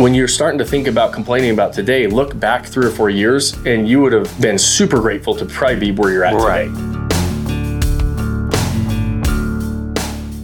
when you're starting to think about complaining about today, look back three or four years and you would have been super grateful to probably be where you're at Right. today.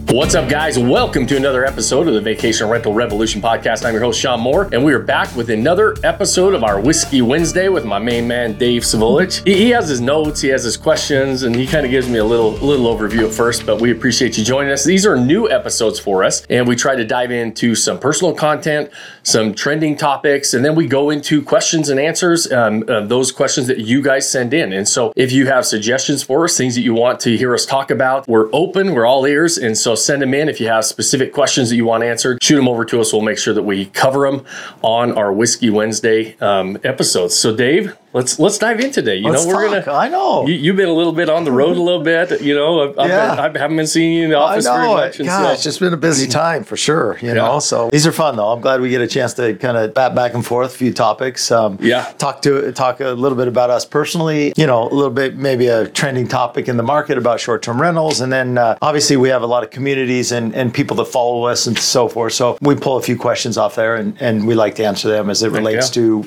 What's up, guys? Welcome to another episode of the Vacation Rental Revolution podcast. I'm your host, Shawn Moore, and we are back with another episode of our Whiskey Wednesday with my main man, Dave Sivulich. He, he has his notes, he has his questions, and he kind of gives me a little little overview at first, but we appreciate you joining us. These are new episodes for us, and we try to dive into some personal content, some trending topics, and then we go into questions and answers, um, uh, those questions that you guys send in. And so if you have suggestions for us, things that you want to hear us talk about, we're open, we're all ears, and so send them in. If you have specific questions that you want answered, shoot them over to us. We'll make sure that we cover them on our Whiskey Wednesday um, episodes. So, Dave, let's let's dive in today. You Let's know, we're talk. gonna. I know. You, you've been a little bit on the road a little bit. You know, I've, I've Yeah. been, I haven't been seeing you in the office very much. and God, so- it's just been a busy time for sure. You Yeah. know, so these are fun though. I'm glad we get a chance to kind of bat back and forth a few topics. Um, Yeah. talk to talk a little bit about us personally. You know, a little bit maybe a trending topic in the market about short-term rentals, and then uh, obviously we have a lot of communities and, and people that follow us and so forth. So we pull a few questions off there, and, and we like to answer them as it relates yeah. to,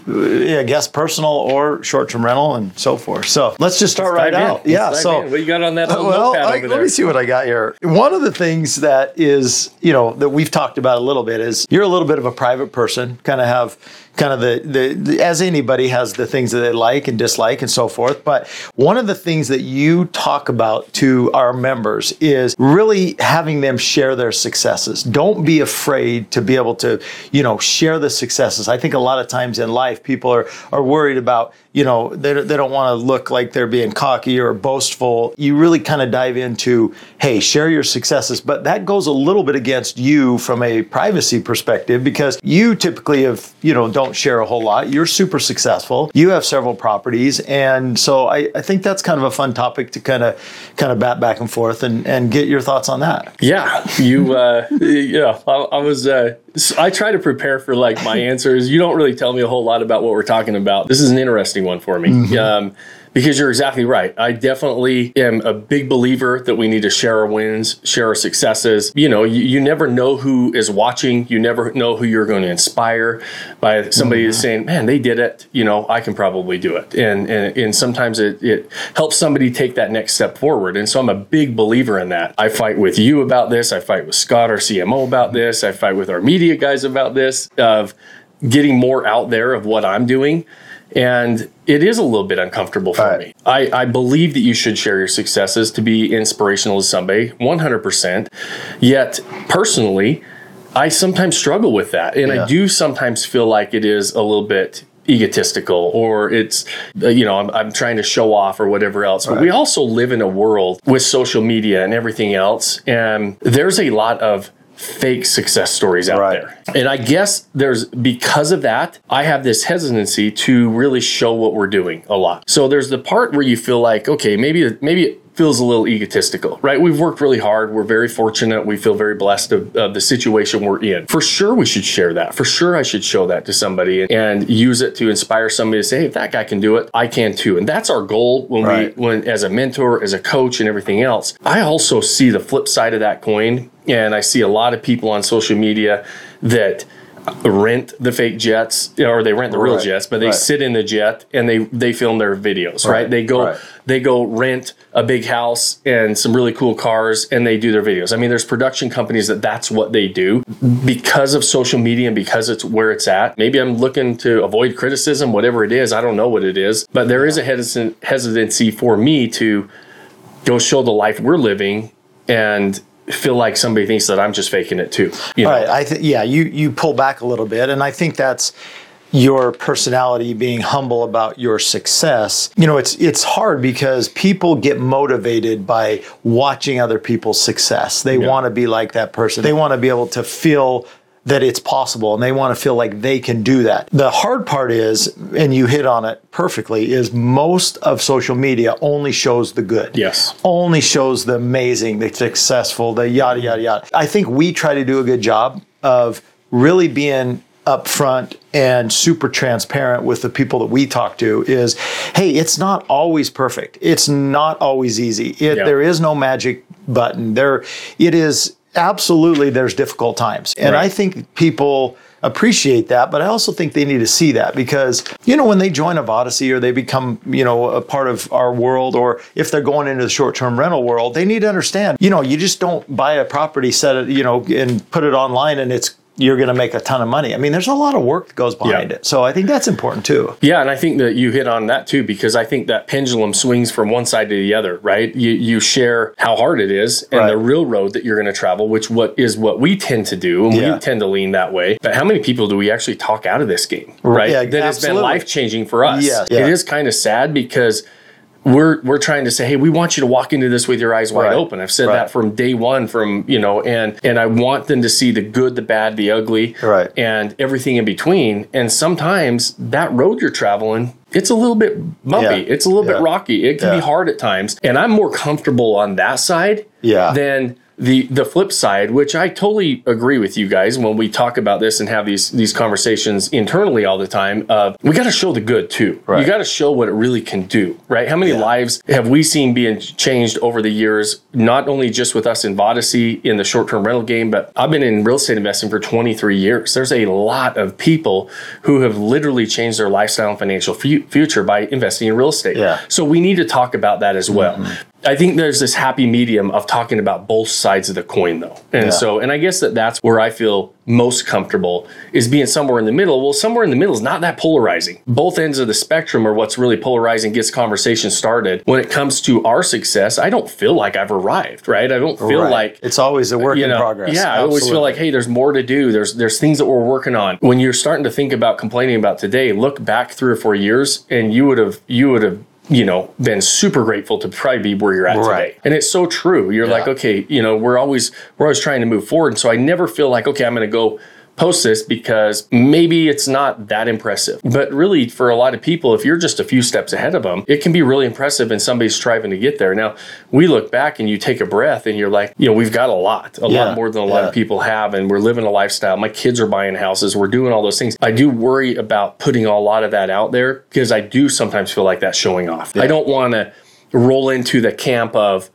uh, I guess, personal or short-term rental and so forth. So let's just start right Dive in. out. Let's Yeah. So in. what you got on that little well, I- let there? me see what I got here. One of the things that is, you know, that we've talked about a little bit is you're a little bit of a private person, kind of have kind of the, the, the as anybody has the things that they like and dislike and so forth. But one of the things that you talk about to our members is really having them share their successes. Don't be afraid to be able to, you know, share the successes. I think a lot of times in life people are are worried about, you know, they, they don't want to look like they're being cocky or boastful. You really kind of dive into, hey, share your successes. But that goes a little bit against you from a privacy perspective because you typically have, you know, don't share a whole lot. You're super successful. You have several properties. And so I, I think that's kind of a fun topic to kind of kind of bat back and forth and, and get your thoughts on that. Yeah, you. Uh, yeah, I, I was. Uh, I try to prepare for like my answers. You don't really tell me a whole lot about what we're talking about. This is an interesting one for me. Um, because you're exactly right. I definitely am a big believer that we need to share our wins, share our successes. You know, you, you never know who is watching. You never know who you're going to inspire by somebody that's saying, man, they did it. You know, I can probably do it. And, and, and sometimes it, it helps somebody take that next step forward. And so I'm a big believer in that. I fight with you about this. I fight with Scott, our CMO, about this. I fight with our media guys about this, of getting more out there of what I'm doing. And it is a little bit uncomfortable for Right. me. I, I believe that you should share your successes to be inspirational to somebody, 100%. Yet, personally, I sometimes struggle with that. And Yeah. I do sometimes feel like it is a little bit egotistical or it's, uh, you know, I'm, I'm trying to show off or whatever else. But we also live in a world with social media and everything else. And there's a lot of fake success stories out Right. there. And I guess there's because of that, I have this hesitancy to really show what we're doing a lot. So there's the part where you feel like, okay, maybe maybe feels a little egotistical, right? We've worked really hard. We're very fortunate. We feel very blessed of, of the situation we're in. For sure, we should share that. For sure, I should show that to somebody and, and use it to inspire somebody to say, hey, if that guy can do it, I can too. And that's our goal when Right. we when as a mentor, as a coach, and everything else. I also see the flip side of that coin, and I see a lot of people on social media that rent the fake jets or they rent the real Right, jets but they right. sit in the jet and they they film their videos right, Right, they go. They go rent a big house and some really cool cars and they do their videos i mean there's production companies that that's what they do because of social media and because it's where it's at maybe i'm looking to avoid criticism whatever it is i don't know what it is but there is a hesitancy for me to go show the life we're living and feel like somebody thinks that i'm just faking it too you know? Right. I think yeah, you you pull back a little bit, and I think that's your personality being humble about your success. You know, it's it's hard because people get motivated by watching other people's success. They Yeah. want to be like that person. They want to be able to feel that it's possible and they want to feel like they can do that. The hard part is, and you hit on it perfectly, is most of social media only shows the good yes only shows the amazing, the successful, the yada, yada, yada. I think we try to do a good job of really being upfront and super transparent with the people that we talk to is hey it's not always perfect it's not always easy it, Yeah. there is no magic button there it is absolutely there's difficult times and Right. i think people appreciate that, but I also think they need to see that because, you know, when they join a Vodyssey or they become, you know, a part of our world, or if they're going into the short term rental world, they need to understand, you know, you just don't buy a property, set it, you know, and put it online and it's you're going to make a ton of money. I mean, there's a lot of work that goes behind Yeah. it. So I think that's important too. Yeah, and I think that you hit on that too because I think that pendulum swings from one side to the other, right? You you share how hard it is and Right. the real road that you're going to travel, which what is what we tend to do, and Yeah. we tend to lean that way. But how many people do we actually talk out of this game, right? Yeah, that has been life changing for us. Yes. Yeah. It is kind of sad because we're we're trying to say, hey, we want you to walk into this with your eyes wide Right. open. I've said Right. that from day one, from you know, and and I want them to see the good, the bad, the ugly, Right. and everything in between. And sometimes that road you're traveling, it's a little bit bumpy. Yeah. It's a little Yeah. bit rocky. It can Yeah. be hard at times. And I'm more comfortable on that side Yeah. than the the flip side, which I totally agree with you guys when we talk about this and have these these conversations internally all the time. Of we got to show the good too. Right. You got to show what it really can do, right? How many Yeah. lives have we seen being changed over the years? Not only just with us in Vodyssey in the short term rental game, but I've been in real estate investing for 23 years. There's a lot of people who have literally changed their lifestyle and financial fu- future by investing in real estate. Yeah. So we need to talk about that as well. Mm-hmm. I think there's this happy medium of talking about both sides of the coin, though. And Yeah. so, and I guess that that's where I feel most comfortable is being somewhere in the middle. Well, somewhere in the middle is not that polarizing. Both ends of the spectrum are what's really polarizing, gets conversation started. When it comes to our success, I don't feel like I've arrived, right? I don't feel Right. like it's always a work you in progress. Yeah, I always feel like, hey, there's more to do. There's there's things that we're working on. When you're starting to think about complaining about today, look back three or four years, and you would have you would have you know been super grateful to probably be where you're at Right. today. And it's so true. You're like, okay, you know, we're always we're always trying to move forward. And so I never feel like, okay, I'm going to go post this because maybe it's not that impressive. But really, for a lot of people, if you're just a few steps ahead of them, it can be really impressive and somebody's striving to get there. Now, we look back and you take a breath and you're like, you know, we've got a lot, a Yeah, lot more than a lot yeah. of people have, and we're living a lifestyle. My kids are buying houses, we're doing all those things. I do worry about putting a lot of that out there because I do sometimes feel like that's showing off. I don't want to roll into the camp of,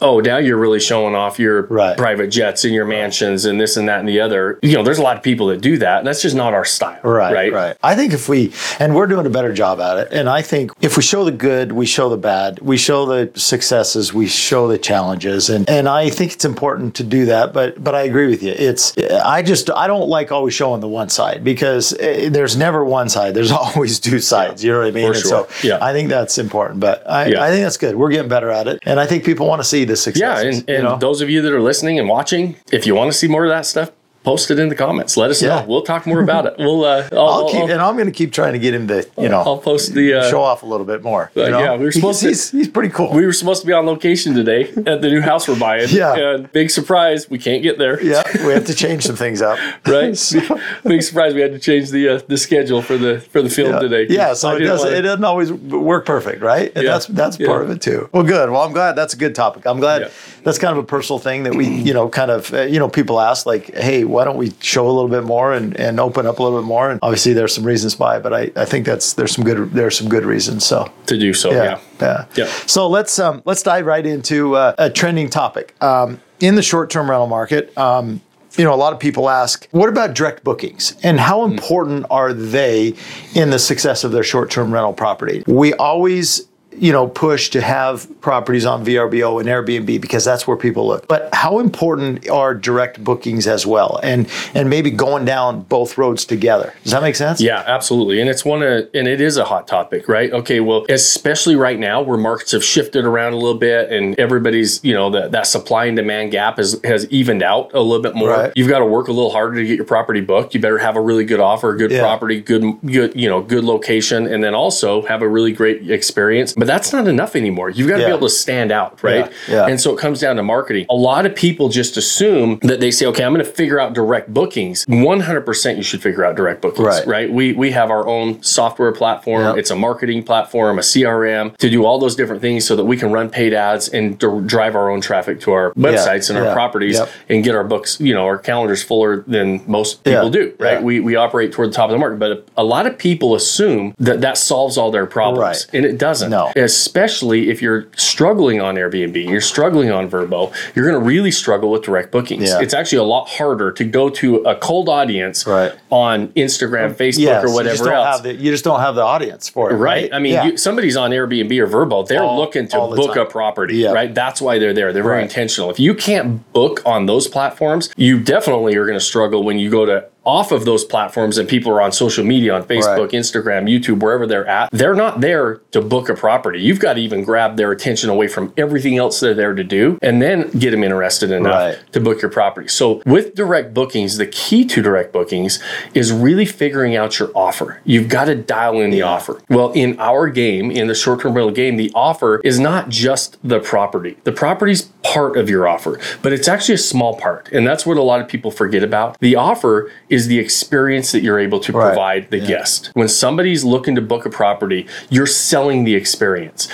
oh, now you're really showing off your Right. private jets and your mansions and this and that and the other. You know, there's a lot of people that do that, and that's just not our style. Right, Right. right, I think if we, and we're doing a better job at it, and I think if we show the good, we show the bad, we show the successes, we show the challenges, and and I think it's important to do that. But but I agree with you. It's I just I don't like always showing the one side because eh, there's never one side. There's always two sides. You know what I mean? Sure. so Yeah. I think that's important. But I, Yeah. I think that's good. We're getting better at it, and I think people want to see the Yeah, and, and you know? those of you that are listening and watching, if you want to see more of that stuff, post it in the comments. Let us Yeah. know. We'll talk more about it. We'll. Uh, I'll, I'll keep, I'll- and I'm going to keep trying to get him to you know I'll post the. Uh, show off a little bit more. you Uh, know? yeah, we were supposed he's, to- He's, he's pretty cool. we were supposed to be on location today at the new house we're buying. Yeah. And big surprise, we can't get there. yeah, we have to change some things up. Right. So- big surprise, we had to change the uh, the schedule for the for the film yeah. today. Yeah, so it doesn't wanna- it doesn't always work perfect, right? And Yeah. that's that's Yeah. part of it too. Well, good. Well, I'm glad that's a good topic. I'm glad. That's kind of a personal thing that we, you know, kind of, uh, you know, people ask like, hey, why don't we show a little bit more and, and open up a little bit more? And obviously, there's some reasons why, but I, I think that's there's some good there's some good reasons. So to do so. yeah, Yeah. yeah. Yeah. So let's um, let's dive right into uh, a trending topic um, in the short-term rental market. Um, you know, a lot of people ask, what about direct bookings and how Hmm. important are they in the success of their short-term rental property? We always you know, push to have properties on VRBO and Airbnb because that's where people look. But how important are direct bookings as well, and and maybe going down both roads together? Does that make sense? Yeah, absolutely. And it's one of and it is a hot topic, right? Okay, well, especially right now where markets have shifted around a little bit and everybody's, you know, that that supply and demand gap has has evened out a little bit more. Right. You've got to work a little harder to get your property booked. You better have a really good offer, good Yeah. property, good good, you know, good location and then also have a really great experience. But that's not enough anymore. You've got to Yeah. be able to stand out, right? Yeah, yeah. And so it comes down to marketing. A lot of people just assume that they say, "Okay, I'm going to figure out direct bookings." 100% you should figure out direct bookings, Right. right? We we have our own software platform. Yeah. It's a marketing platform, a CRM to do all those different things so that we can run paid ads and d- drive our own traffic to our websites and our properties yep. and get our books, you know, our calendars fuller than most people do, right? We we operate toward the top of the market, but a, a lot of people assume that that solves all their problems, Right. and it doesn't. No. Especially if you're struggling on Airbnb, you're struggling on Vrbo, you're going to really struggle with direct bookings. Yeah. It's actually a lot harder to go to a cold audience Right. on Instagram, Facebook, Yes, or you just whatever don't else. have the you just don't have the audience for it, Right. right? I mean, Yeah. you, somebody's on Airbnb or Vrbo, they're All- looking to book time. a property, Yeah. right? That's why they're there. They're very Right. intentional. If you can't book on those platforms, you definitely are going to struggle when you go to off of those platforms and people are on social media on Facebook, Right. Instagram, YouTube, wherever they're at. They're not there to book a property. You've got to even grab their attention away from everything else they're there to do and then get them interested enough Right. to book your property. So with direct bookings, the key to direct bookings is really figuring out your offer. You've got to dial in the offer. Well, in our game, in the short-term rental game, the offer is not just the property. The property's part of your offer, but it's actually a small part. And that's what a lot of people forget about. The offer is the experience that you're able to Right. provide the guest. When somebody's looking to book a property, you're selling the experience.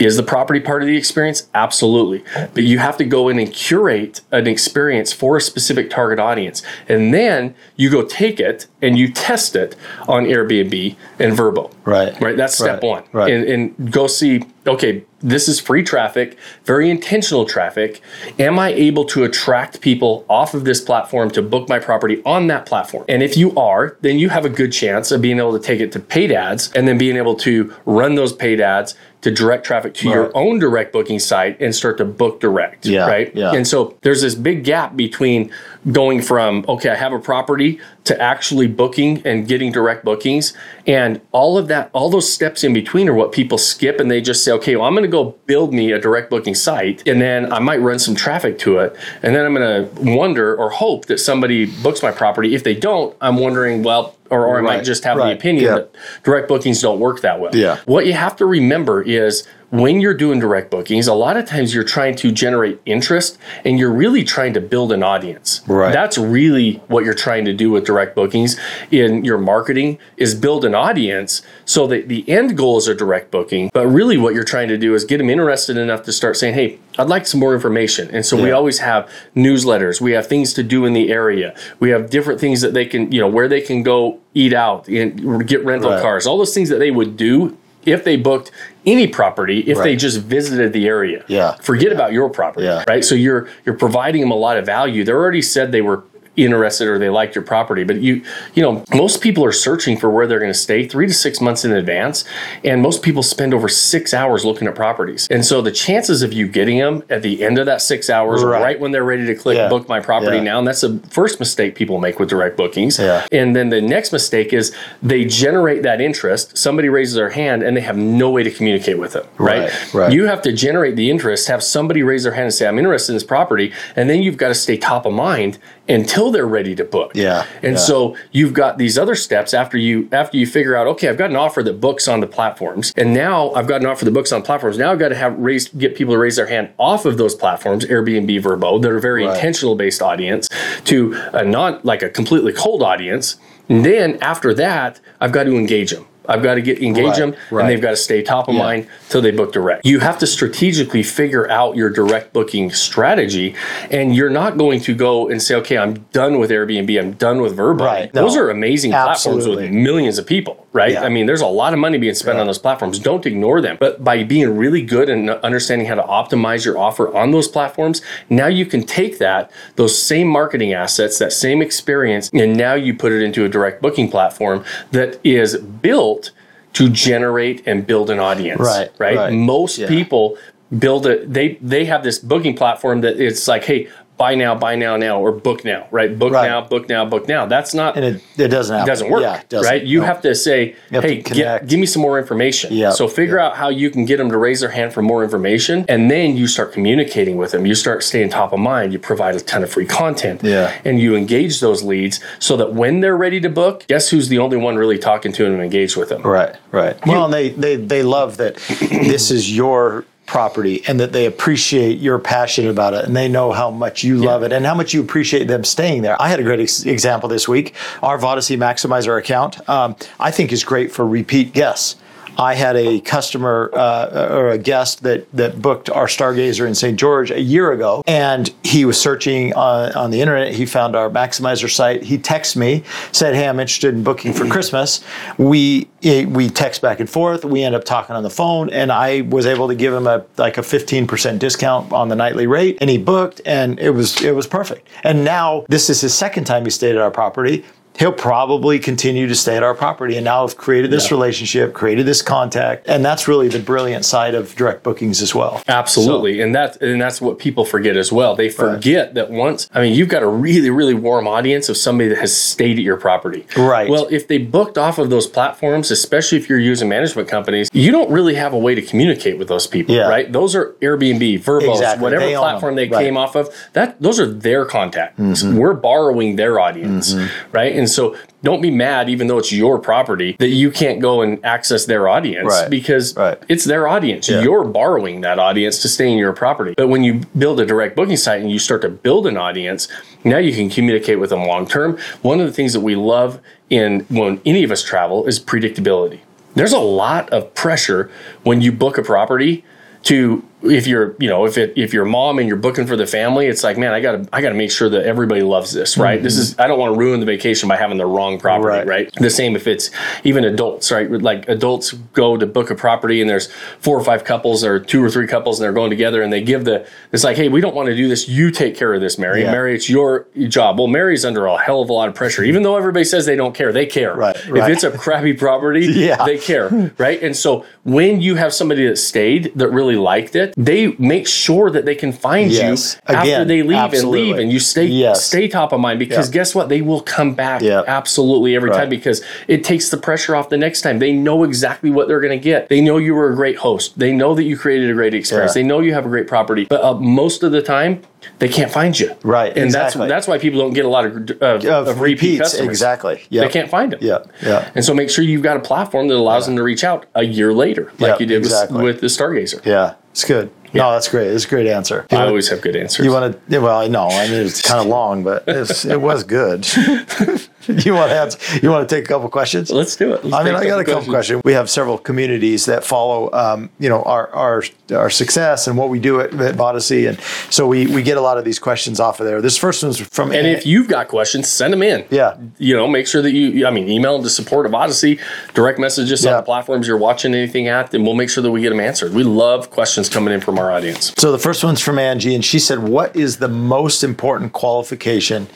Is the property part of the experience? Absolutely. But you have to go in and curate an experience for a specific target audience. And then you go take it and you test it on Airbnb and Vrbo. Right. Right. That's step Right. one. Right. And, and go see, okay, this is free traffic, very intentional traffic. Am I able to attract people off of this platform to book my property on that platform? And if you are, then you have a good chance of being able to take it to paid ads and then being able to run those paid ads to direct traffic to your own direct booking site and start to book direct. Yeah, Right. yeah. And so there's this big gap between going from, okay, I have a property to actually booking and getting direct bookings. And all of that, all those steps in between are what people skip and they just say, okay, well, I'm going to go build me a direct booking site and then I might run some traffic to it. And then I'm going to wonder or hope that somebody books my property. If they don't, I'm wondering, well, or, or I might just have the opinion yeah. that direct bookings don't work that well. Yeah. What you have to remember is when you're doing direct bookings, a lot of times you're trying to generate interest and you're really trying to build an audience. Right. That's really what you're trying to do with direct bookings in your marketing is build an audience so that the end goal is a direct booking. But really what you're trying to do is get them interested enough to start saying, hey, I'd like some more information. And so we always have newsletters. We have things to do in the area. We have different things that they can, you know, where they can go eat out and get rental Right. cars, all those things that they would do if they booked any property if they just visited the area. Yeah. Forget about your property. Yeah. Right. So you're you're providing them a lot of value. They already said they were interested or they liked your property but you you know most people are searching for where they're going to stay three to six months in advance and most people spend over six hours looking at properties and so the chances of you getting them at the end of that six hours Right. right, when they're ready to click Yeah. book my property Yeah. now and that's the first mistake people make with direct bookings Yeah. and then the next mistake is they generate that interest somebody raises their hand and they have no way to communicate with them right, Right, right. you have to generate the interest have somebody raise their hand and say i'm interested in this property and then you've got to stay top of mind until they're ready to book Yeah, and yeah. so you've got these other steps after you after you figure out okay i've got an offer that books on the platforms and now i've got an offer that books on platforms now i've got to have raise get people to raise their hand off of those platforms airbnb Vrbo that are very Right. intentional based audience to a not like a completely cold audience and then after that i've got to engage them I've got to get engage Right, them, right. and they've got to stay top of Yeah. mind till they book direct. You have to strategically figure out your direct booking strategy, and you're not going to go and say, "Okay, I'm done with Airbnb. I'm done with Vrbo." Right, Those are amazing platforms with millions of people, right? Yeah. I mean, there's a lot of money being spent on those platforms. Don't ignore them. But by being really good and understanding how to optimize your offer on those platforms, now you can take that those same marketing assets, that same experience, and now you put it into a direct booking platform that is built to generate and build an audience. Right, Right. right. Most Yeah. people build it. They they have this booking platform that it's like, hey, buy now, buy now, now, or book now. Right. Book Right. now, book now, book now. That's not and it, it doesn't happen. it doesn't work, Yeah, it doesn't. right? You No. have to say, have "Hey, to get, give me some more information." Yeah, So figure out how you can get them to raise their hand for more information, and then you start communicating with them. You start staying top of mind. You provide a ton of free content, Yeah. and you engage those leads so that when they're ready to book, guess who's the only one really talking to them and engaged with them? Right, right. Well, and they, they, they love that this is your property and that they appreciate you're passionate about it and they know how much you love it and how much you appreciate them staying there. I had a great ex- example this week. Our Vodyssey Maximizer account, um, I think, is great for repeat guests. I had a customer uh, or a guest that that booked our Stargazer in St. George a year ago, and he was searching on, on the internet. He found our Maximizer site. He texted me, said, "Hey, I'm interested in booking for Christmas." We we text back and forth. We end up talking on the phone, and I was able to give him a like a 15% discount on the nightly rate, and he booked, and it was it was perfect. And now this is his second time he stayed at our property he'll probably continue to stay at our property. And now I've created this yeah. relationship, created this contact, and that's really the brilliant side of direct bookings as well. Absolutely, so, and that and that's what people forget as well. They forget right. that once I mean you've got a really really warm audience of somebody that has stayed at your property. Right. Well, if they booked off of those platforms, especially if you're using management companies, you don't really have a way to communicate with those people. Yeah. Right. Those are Airbnb, Vrbo, exactly. whatever they platform they right. came off of. That those are their contacts. Mm-hmm. We're borrowing their audience, mm-hmm. right? And so don't be mad, even though it's your property, that you can't go and access their audience right. because right. it's their audience. Yeah. You're borrowing that audience to stay in your property. But when you build a direct booking site and you start to build an audience, now you can communicate with them long term. One of the things that we love in when any of us travel is predictability. There's a lot of pressure when you book a property to if you're you know if it if you're mom and you're booking for the family it's like man i gotta i gotta make sure that everybody loves this right mm-hmm. this is i don't want to ruin the vacation by having the wrong property right. right. the same if it's even adults right like adults go to book a property and there's four or five couples or two or three couples and they're going together and they give the it's like hey we don't want to do this you take care of this mary yeah. mary it's your job well mary's under a hell of a lot of pressure even though everybody says they don't care they care right, right. if it's a crappy property yeah. they care right and so when you have somebody that stayed that really liked it they make sure that they can find yes. you Again, after they leave absolutely. and leave, and you stay yes. stay top of mind because guess what? They will come back absolutely every right. time because it takes the pressure off the next time. They know exactly what they're going to get. They know you were a great host. They know that you created a great experience. Yeah. They know you have a great property. But uh, most of the time, they can't find you. Right. And exactly. that's that's why people don't get a lot of, uh, of, of repeat repeats. Customers. Exactly. Yeah. They can't find them. Yeah. Yeah. And so make sure you've got a platform that allows them to reach out a year later, like yep, you did exactly. with, with the Stargazer. Yeah. It's good. Yeah. No, that's great. It's a great answer. You I want, always have good answers. You want to? Well, no, I mean it's kind of long, but it was good. you want to answer, you want to take a couple questions? Let's do it. Let's I mean, I got a couple questions. questions. We have several communities that follow, um, you know, our, our our success and what we do at, at Vodyssey, and so we we get a lot of these questions off of there. This first one's from. And if you've got questions, send them in. Yeah. You know, make sure that you. I mean, email them to support of Vodyssey, direct messages yeah. on the platforms you're watching anything at, and we'll make sure that we get them answered. We love questions coming in from our audience. So the first one's from Angie, and she said, "What is the most important qualification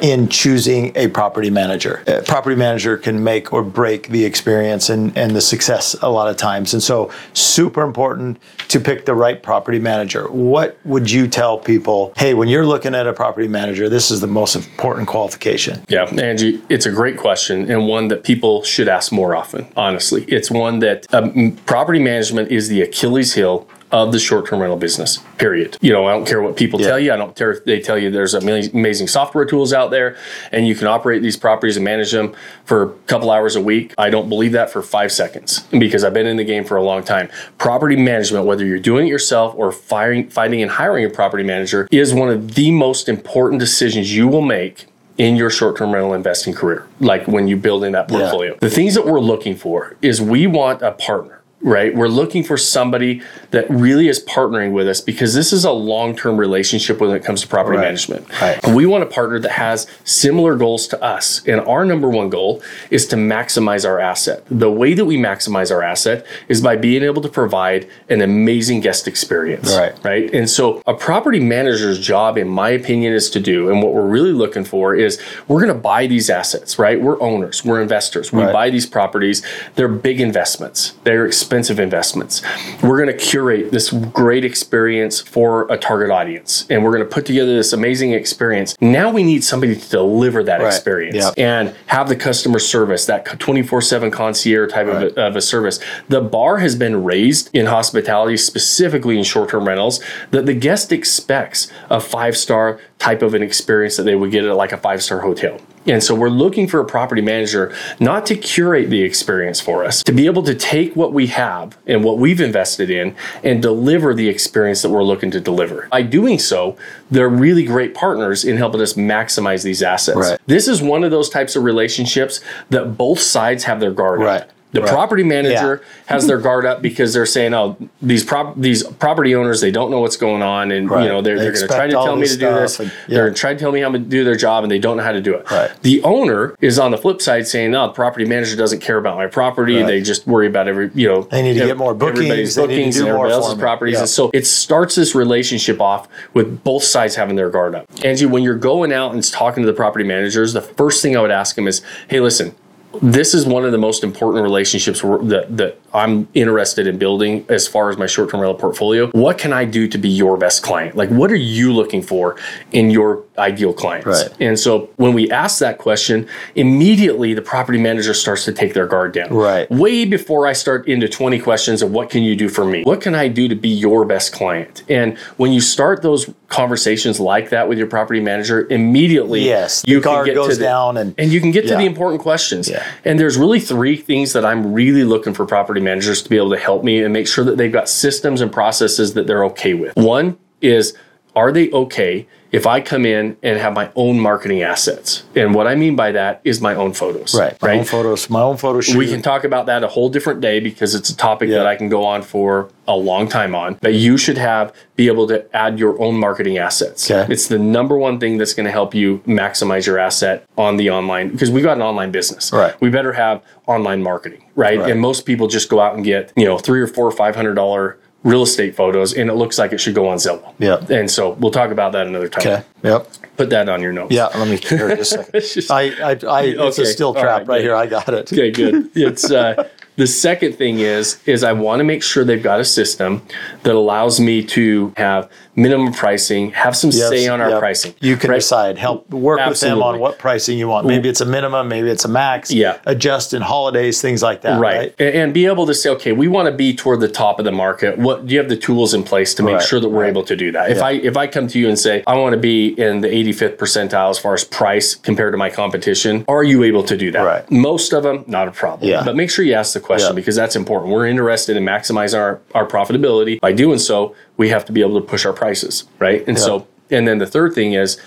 in choosing a property manager?" Uh, property manager can make or break the experience and, and the success a lot of times. And so, super important to pick the right property manager. What would you tell people? Hey, when you're looking at a property manager, this is the most important qualification. Yeah, Angie, it's a great question and one that people should ask more often, honestly. It's one that um, property management is the Achilles heel of the short-term rental business. Period. You know, I don't care what people yeah. tell you. I don't care if they tell you there's amazing software tools out there and you can operate these properties and manage them for a couple hours a week. I don't believe that for five seconds because I've been in the game for a long time. Property management, whether you're doing it yourself or firing, finding and hiring a property manager, is one of the most important decisions you will make in your short-term rental investing career like when you build in that portfolio yeah. the things that we're looking for is we want a partner right? We're looking for somebody that really is partnering with us because this is a long term relationship when it comes to property right. management. Right. We want a partner that has similar goals to us. And our number one goal is to maximize our asset. The way that we maximize our asset is by being able to provide an amazing guest experience. Right. Right. And so a property manager's job, in my opinion, is to do, and what we're really looking for is we're going to buy these assets, right? We're owners, we're investors. We right. buy these properties. They're big investments. They're expensive expensive investments. We're going to curate this great experience for a target audience and we're going to put together this amazing experience. Now we need somebody to deliver that right. experience yep. and have the customer service, that 24 7 concierge type right. of, a, of a service. The bar has been raised in hospitality, specifically in short term rentals, that the guest expects a five star type of an experience that they would get at like a five star hotel. And so we're looking for a property manager not to curate the experience for us, to be able to take what we have and what we've invested in and deliver the experience that we're looking to deliver. By doing so, they're really great partners in helping us maximize these assets. Right. This is one of those types of relationships that both sides have their guard right. The property manager has their guard up because they're saying, "Oh, these prop these property owners they don't know what's going on, and Right. you know they're, They they're going to try to tell me to do this. and- They're yeah. going to try to tell me how to do their job, and they don't know how to do it." Right. The owner is on the flip side saying, "No, the property manager doesn't care about my property. Right. They just worry about every you know They need to get more bookings, everybody's they need to bookings do and more everybody else's properties." Yeah. And so it starts this relationship off with both sides having their guard up. Angie, when you're going out and talking to the property managers, the first thing I would ask them is, "Hey, listen." This is one of the most important relationships that, that I'm interested in building as far as my short term rental portfolio. What can I do to be your best client? Like, what are you looking for in your ideal clients? Right. And so when we ask that question, immediately the property manager starts to take their guard down. Right. Way before I start into 20 questions of what can you do for me? What can I do to be your best client? And when you start those conversations like that with your property manager, immediately Yes, the you can guard get goes to the, down and- and you can get to the important questions. Yeah. And there's really three things that I'm really looking for property managers to be able to help me and make sure that they've got systems and processes that they're okay with. One is are they okay if I come in and have my own marketing assets? And what I mean by that is my own photos. Right. My Right. own photos. My own photo shoot. We can talk about that a whole different day because it's a topic Yeah. that I can go on for a long time on. But you should have be able to add your own marketing assets. Okay. It's the number one thing that's going to help you maximize your asset on the online because we've got an online business. Right. We better have online marketing, right? Right. And most people just go out and get you know three or four or five hundred dollar real estate photos, and it looks like it should go on Zillow. Yeah. And so we'll talk about that another time. Okay. Yep. Put that on your notes. Yeah. Let me hear just a second. I, I, I, it's a steel trap right, right, here. I got it. Okay, good. It's uh, the second thing is is I want to make sure they've got a system that allows me to have minimum pricing, have some Yes, say on our yep. pricing. You can right? decide. Help work with them on what pricing you want. Maybe it's a minimum. Maybe it's a max. Yeah. Adjust in holidays, things like that. Right. Right. And, be able to say, okay, we want to be toward the top of the market. What do you have the tools in place to make Right, sure that we're able to do that? If Yeah. I if I come to you and say, I want to be in the 85th percentile as far as price compared to my competition, are you able to do that? Right. Most of them, not a problem. Yeah. But make sure you ask the question Yeah. because that's important. We're interested in maximizing our, our profitability. By doing so, we have to be able to push our prices, right? And so and then the third thing is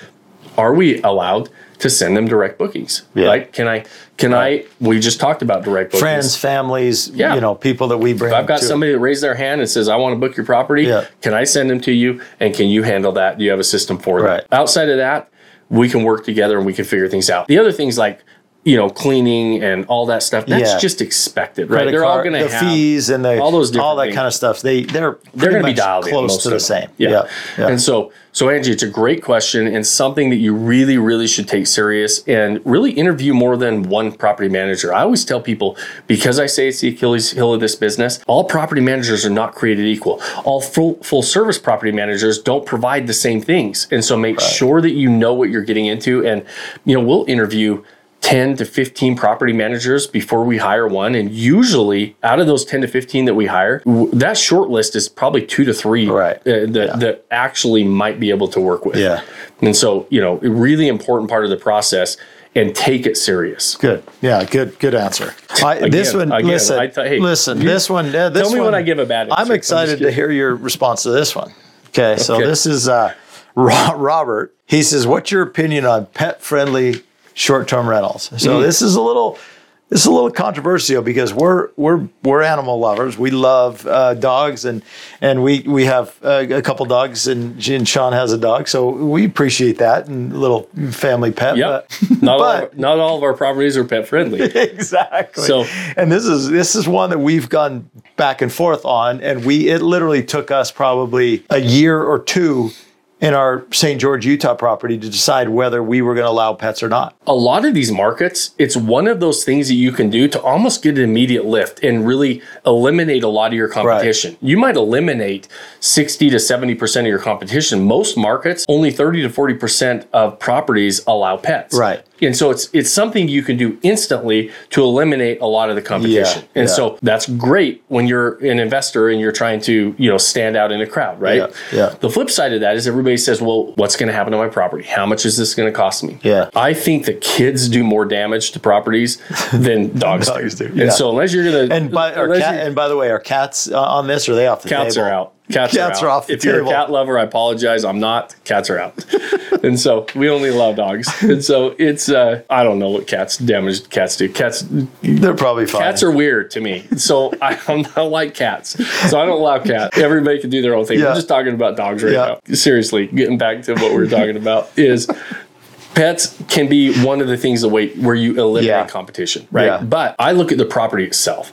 are we allowed to send them direct bookings? Yeah. Right? Can I can I we just talked about direct bookings. Friends, families, Yeah. you know, people that we bring. If I've got somebody that raised their hand and says, I want to book your property, Yeah. can I send them to you? And can you handle that? Do you have a system for Right. that? Outside of that, we can work together and we can figure things out. The other things like, you know, cleaning and all that stuff, that's Yeah. just expected, right? credit They're all going to the have fees and the all those all that things. kind of stuff. They they're they're going to be dialed close to the same. Yeah. Yeah. yeah. And so, so Angie, it's a great question and something that you really, really should take serious and really interview more than one property manager. I always tell people because I say it's the Achilles heel of this business, all property managers are not created equal. All full full service property managers don't provide the same things. And so make sure that you know what you're getting into. And, you know, we'll interview 10 to 15 property managers before we hire one. And usually, out of those 10 to 15 that we hire, that short list is probably two to three Right. uh, that, that actually might be able to work with. Yeah. And so, you know, a really important part of the process and take it serious. Good. Yeah. Good. Good answer. I, this one. again, listen. I thought- hey, listen. This one. Uh, this tell me one, when I give a bad answer. I'm I'm excited to hear your response to this one. Okay. So Okay. this is uh, Robert. He says, "What's your opinion on pet-friendly short-term rentals?" So Mm. this is a little. This is a little controversial because we're we're we're animal lovers. We love uh, dogs and and we we have uh, a couple dogs and, and Shawn has a dog, so we appreciate that and a little family pet. Yep. but- Not, all, but- not all of our properties are pet friendly. exactly. So- and this is this is one that we've gone back and forth on, and we it literally took us probably a year or two in our St. George, Utah property to decide whether we were going to allow pets or not. a lot of these markets, it's one of those things that you can do to almost get an immediate lift and really eliminate a lot of your competition. You might eliminate 60 to 70% of your competition. Most markets, only 30 to 40% of properties allow pets. Right. And so it's it's something you can do instantly to eliminate a lot of the competition. Yeah, and yeah. so that's great when you're an investor and you're trying to, you know, stand out in a crowd, right? Yeah, yeah. The flip side of that is everybody says, well, what's going to happen to my property? How much is this going to cost me? Yeah. I think that kids do more damage to properties than dogs, Dogs do. do, And so unless you're going to And by our cat, and by the way, are cats uh, on this are they off the cats table? are out. Cats, Cats are, are out. off the if you're a cat lover, I apologize. I'm not. Cats are out. and so we only allow dogs. And so it's uh, I don't know what cats damage cats do. Cats They're probably fine. cats are weird to me. So I, I'm not like cats. So I don't allow cats. Everybody can do their own thing. Yeah. We're just talking about dogs right Yeah. now. Seriously, getting back to what we're talking about is pets can be one of the things that way where you eliminate Yeah. competition, right? Yeah. But I look at the property itself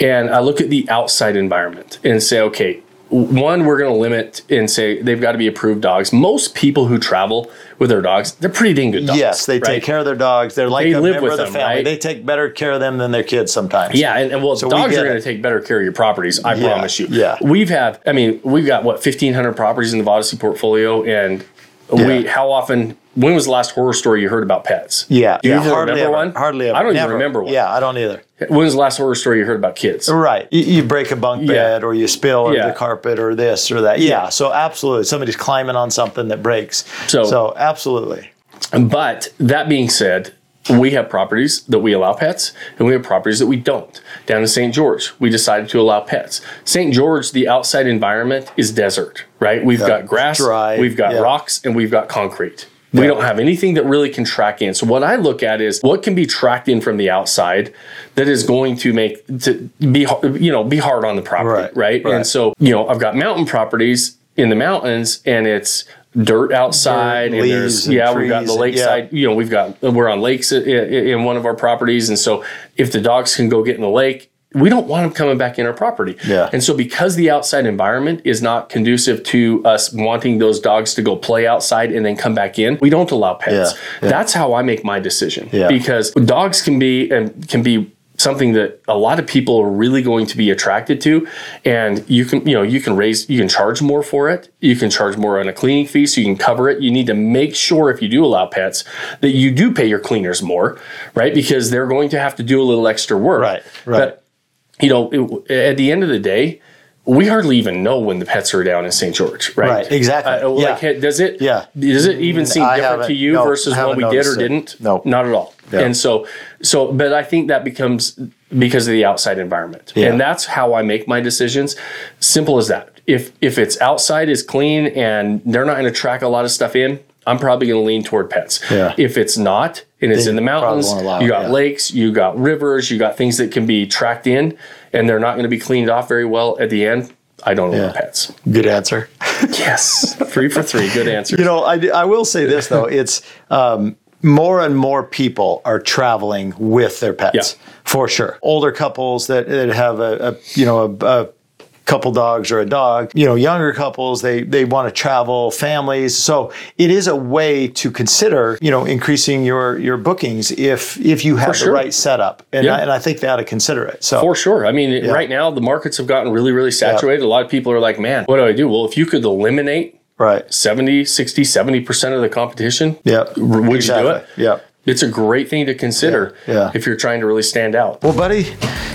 and I look at the outside environment and say, okay, one, we're going to limit and say they've got to be approved dogs. Most people who travel with their dogs, they're pretty dang good dogs. Yes, they right? take care of their dogs. They're like They a live member with of the them, family. right? They take better care of them than their kids sometimes. Yeah, and, and well, So we dogs get are going to take better care of your properties. I Yeah, promise you. yeah. we've had. I mean, we've got what fifteen hundred properties in the Vodyssey portfolio, and we. How often? When was the last horror story you heard about pets? Yeah, Do you yeah, hardly remember ever, one? Hardly ever. I don't Never. even remember one. Yeah, I don't either. When was the last horror story you heard about kids? Right. You, you break a bunk Yeah. bed or you spill Yeah. the carpet or this or that. Yeah. So absolutely. Somebody's climbing on something that breaks. So- so absolutely. But that being said, we have properties that we allow pets and we have properties that we don't. Down in St. George, we decided to allow pets. St. George, the outside environment is desert, right? We've got grass, dry, we've got yeah. rocks, and we've got concrete. We Yeah. don't have anything that really can track in. So what I look at is what can be tracked in from the outside that is going to make to be you know be hard on the property, Right, right? right. And so you know I've got mountain properties in the mountains, and it's dirt outside, Dirt, and there's and yeah we've got the trees and- lakeside you know we've got we're on lakes in, in one of our properties and so if the dogs can go get in the lake we don't want them coming back in our property Yeah. and so because the outside environment is not conducive to us wanting those dogs to go play outside and then come back in we don't allow pets Yeah, yeah. that's how i make my decision Yeah. because dogs can be and can be something that a lot of people are really going to be attracted to and you can you know you can raise you can charge more for it you can charge more on a cleaning fee so you can cover it you need to make sure if you do allow pets that you do pay your cleaners more right because they're going to have to do a little extra work Right, right. but you know it, at the end of the day we hardly even know when the pets are down in St. George, right? Right, exactly. Uh, like, Yeah. does it? Yeah. Does it even seem I different to you no, versus haven't we did or it. didn't? No. not at all. Yeah. And so, so, but I think that becomes because of the outside environment, Yeah. and that's how I make my decisions. Simple as that. If if it's outside is clean and they're not going to track a lot of stuff in, I'm probably going to lean toward pets. Yeah. If it's not and it's in the mountains, allow you got yeah. lakes, you got rivers, you got things that can be tracked in, and they're not going to be cleaned off very well at the end. I don't allow pets. Good answer. Yes, three for three. Good answer. You know, I, I will say this though: it's um, more and more people are traveling with their pets Yeah. for sure. Older couples that, that have a, a you know a, a couple dogs or a dog. You know, younger couples they they want to travel, families. So it is a way to consider you know increasing your your bookings if if you have sure. the right setup, and Yeah. I, and I think they ought to consider it. So For sure. I mean, right now the markets have gotten really, really saturated. A lot of people are like, man, what do I do? Well, if you could eliminate right, 70, 60, 70% of the competition, yeah, would you do it? Yeah. It's a great thing to consider Yeah, yeah. if you're trying to really stand out. Well, buddy,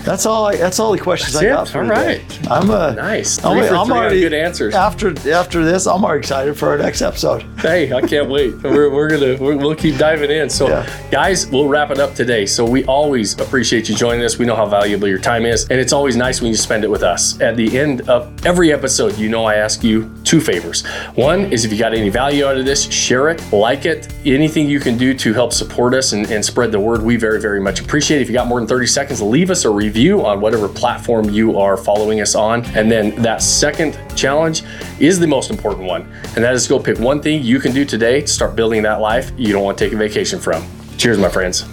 that's all. I, that's all the questions I it. got for All right. I'm uh, Nice. I'm, Three for I'm three already good answers. After after this, I'm already excited for our next episode. Hey, I can't wait. We're, we're gonna we're, we'll keep diving in. So, Yeah. guys, we'll wrap it up today. So we always appreciate you joining us. We know how valuable your time is, and it's always nice when you spend it with us. At the end of every episode, you know I ask you two favors. One is if you got any value out of this, share it, like it, anything you can do to help support us and, and spread the word. We very very much appreciate. it. If you got more than thirty seconds, leave us a review on whatever platform you are following us on, and then that second challenge is the most important one, and that is go pick one thing you can do today to start building that life you don't want to take a vacation from. Cheers, my friends.